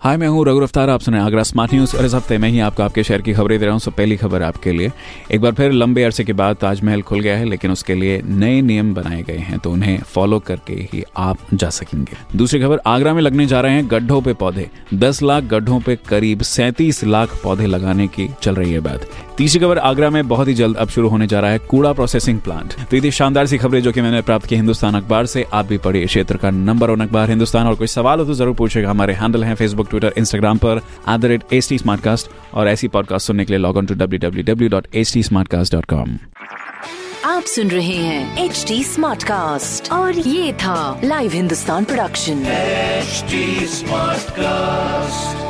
हाय, मैं हूँ रघु अफ्तार आप सुने आगरा स्मार्ट न्यूज़ और इस हफ़्ते में ही आपको आपके शहर की खबरें दे रहा हूँ। सो पहली खबर आपके लिए। एक बार फिर लंबे अरसे के बाद ताजमहल खुल गया है, लेकिन उसके लिए नए नियम बनाए गए हैं तो उन्हें फॉलो करके ही आप जा सकेंगे। दूसरी खबर, आगरा में लगने जा रहे हैं गड्ढों पे पौधे। दस लाख गड्ढों पे करीब सैंतीस लाख पौधे लगाने की चल रही है बात। तीसरी खबर, आगरा में बहुत ही जल्द अब शुरू होने जा रहा है कूड़ा प्रोसेसिंग प्लांट तो ये शानदार सी खबरें जो कि मैंने प्राप्त की हिंदुस्तान अखबार से। आप भी पढ़िए क्षेत्र का नंबर वन अखबार हिंदुस्तान। और कोई सवाल हो तो ज़रूर पूछेगा। हमारे हैंडल है फेसबुक ट्विटर इंस्टाग्राम पर at the rate H T और ऐसी पॉडकास्ट सुनने के लिए log on to W W W dot H T smartcast dot com आप सुन रहे हैं एच टी स्मार्ट कास्ट और ये था live Hindustan production smart Smartcast.